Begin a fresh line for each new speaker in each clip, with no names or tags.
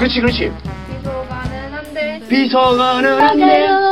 그렇지, 그렇지.
비서가는
비서가는 안 돼. 비서가.
나쁘게 만들어가요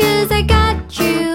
Cause I got you.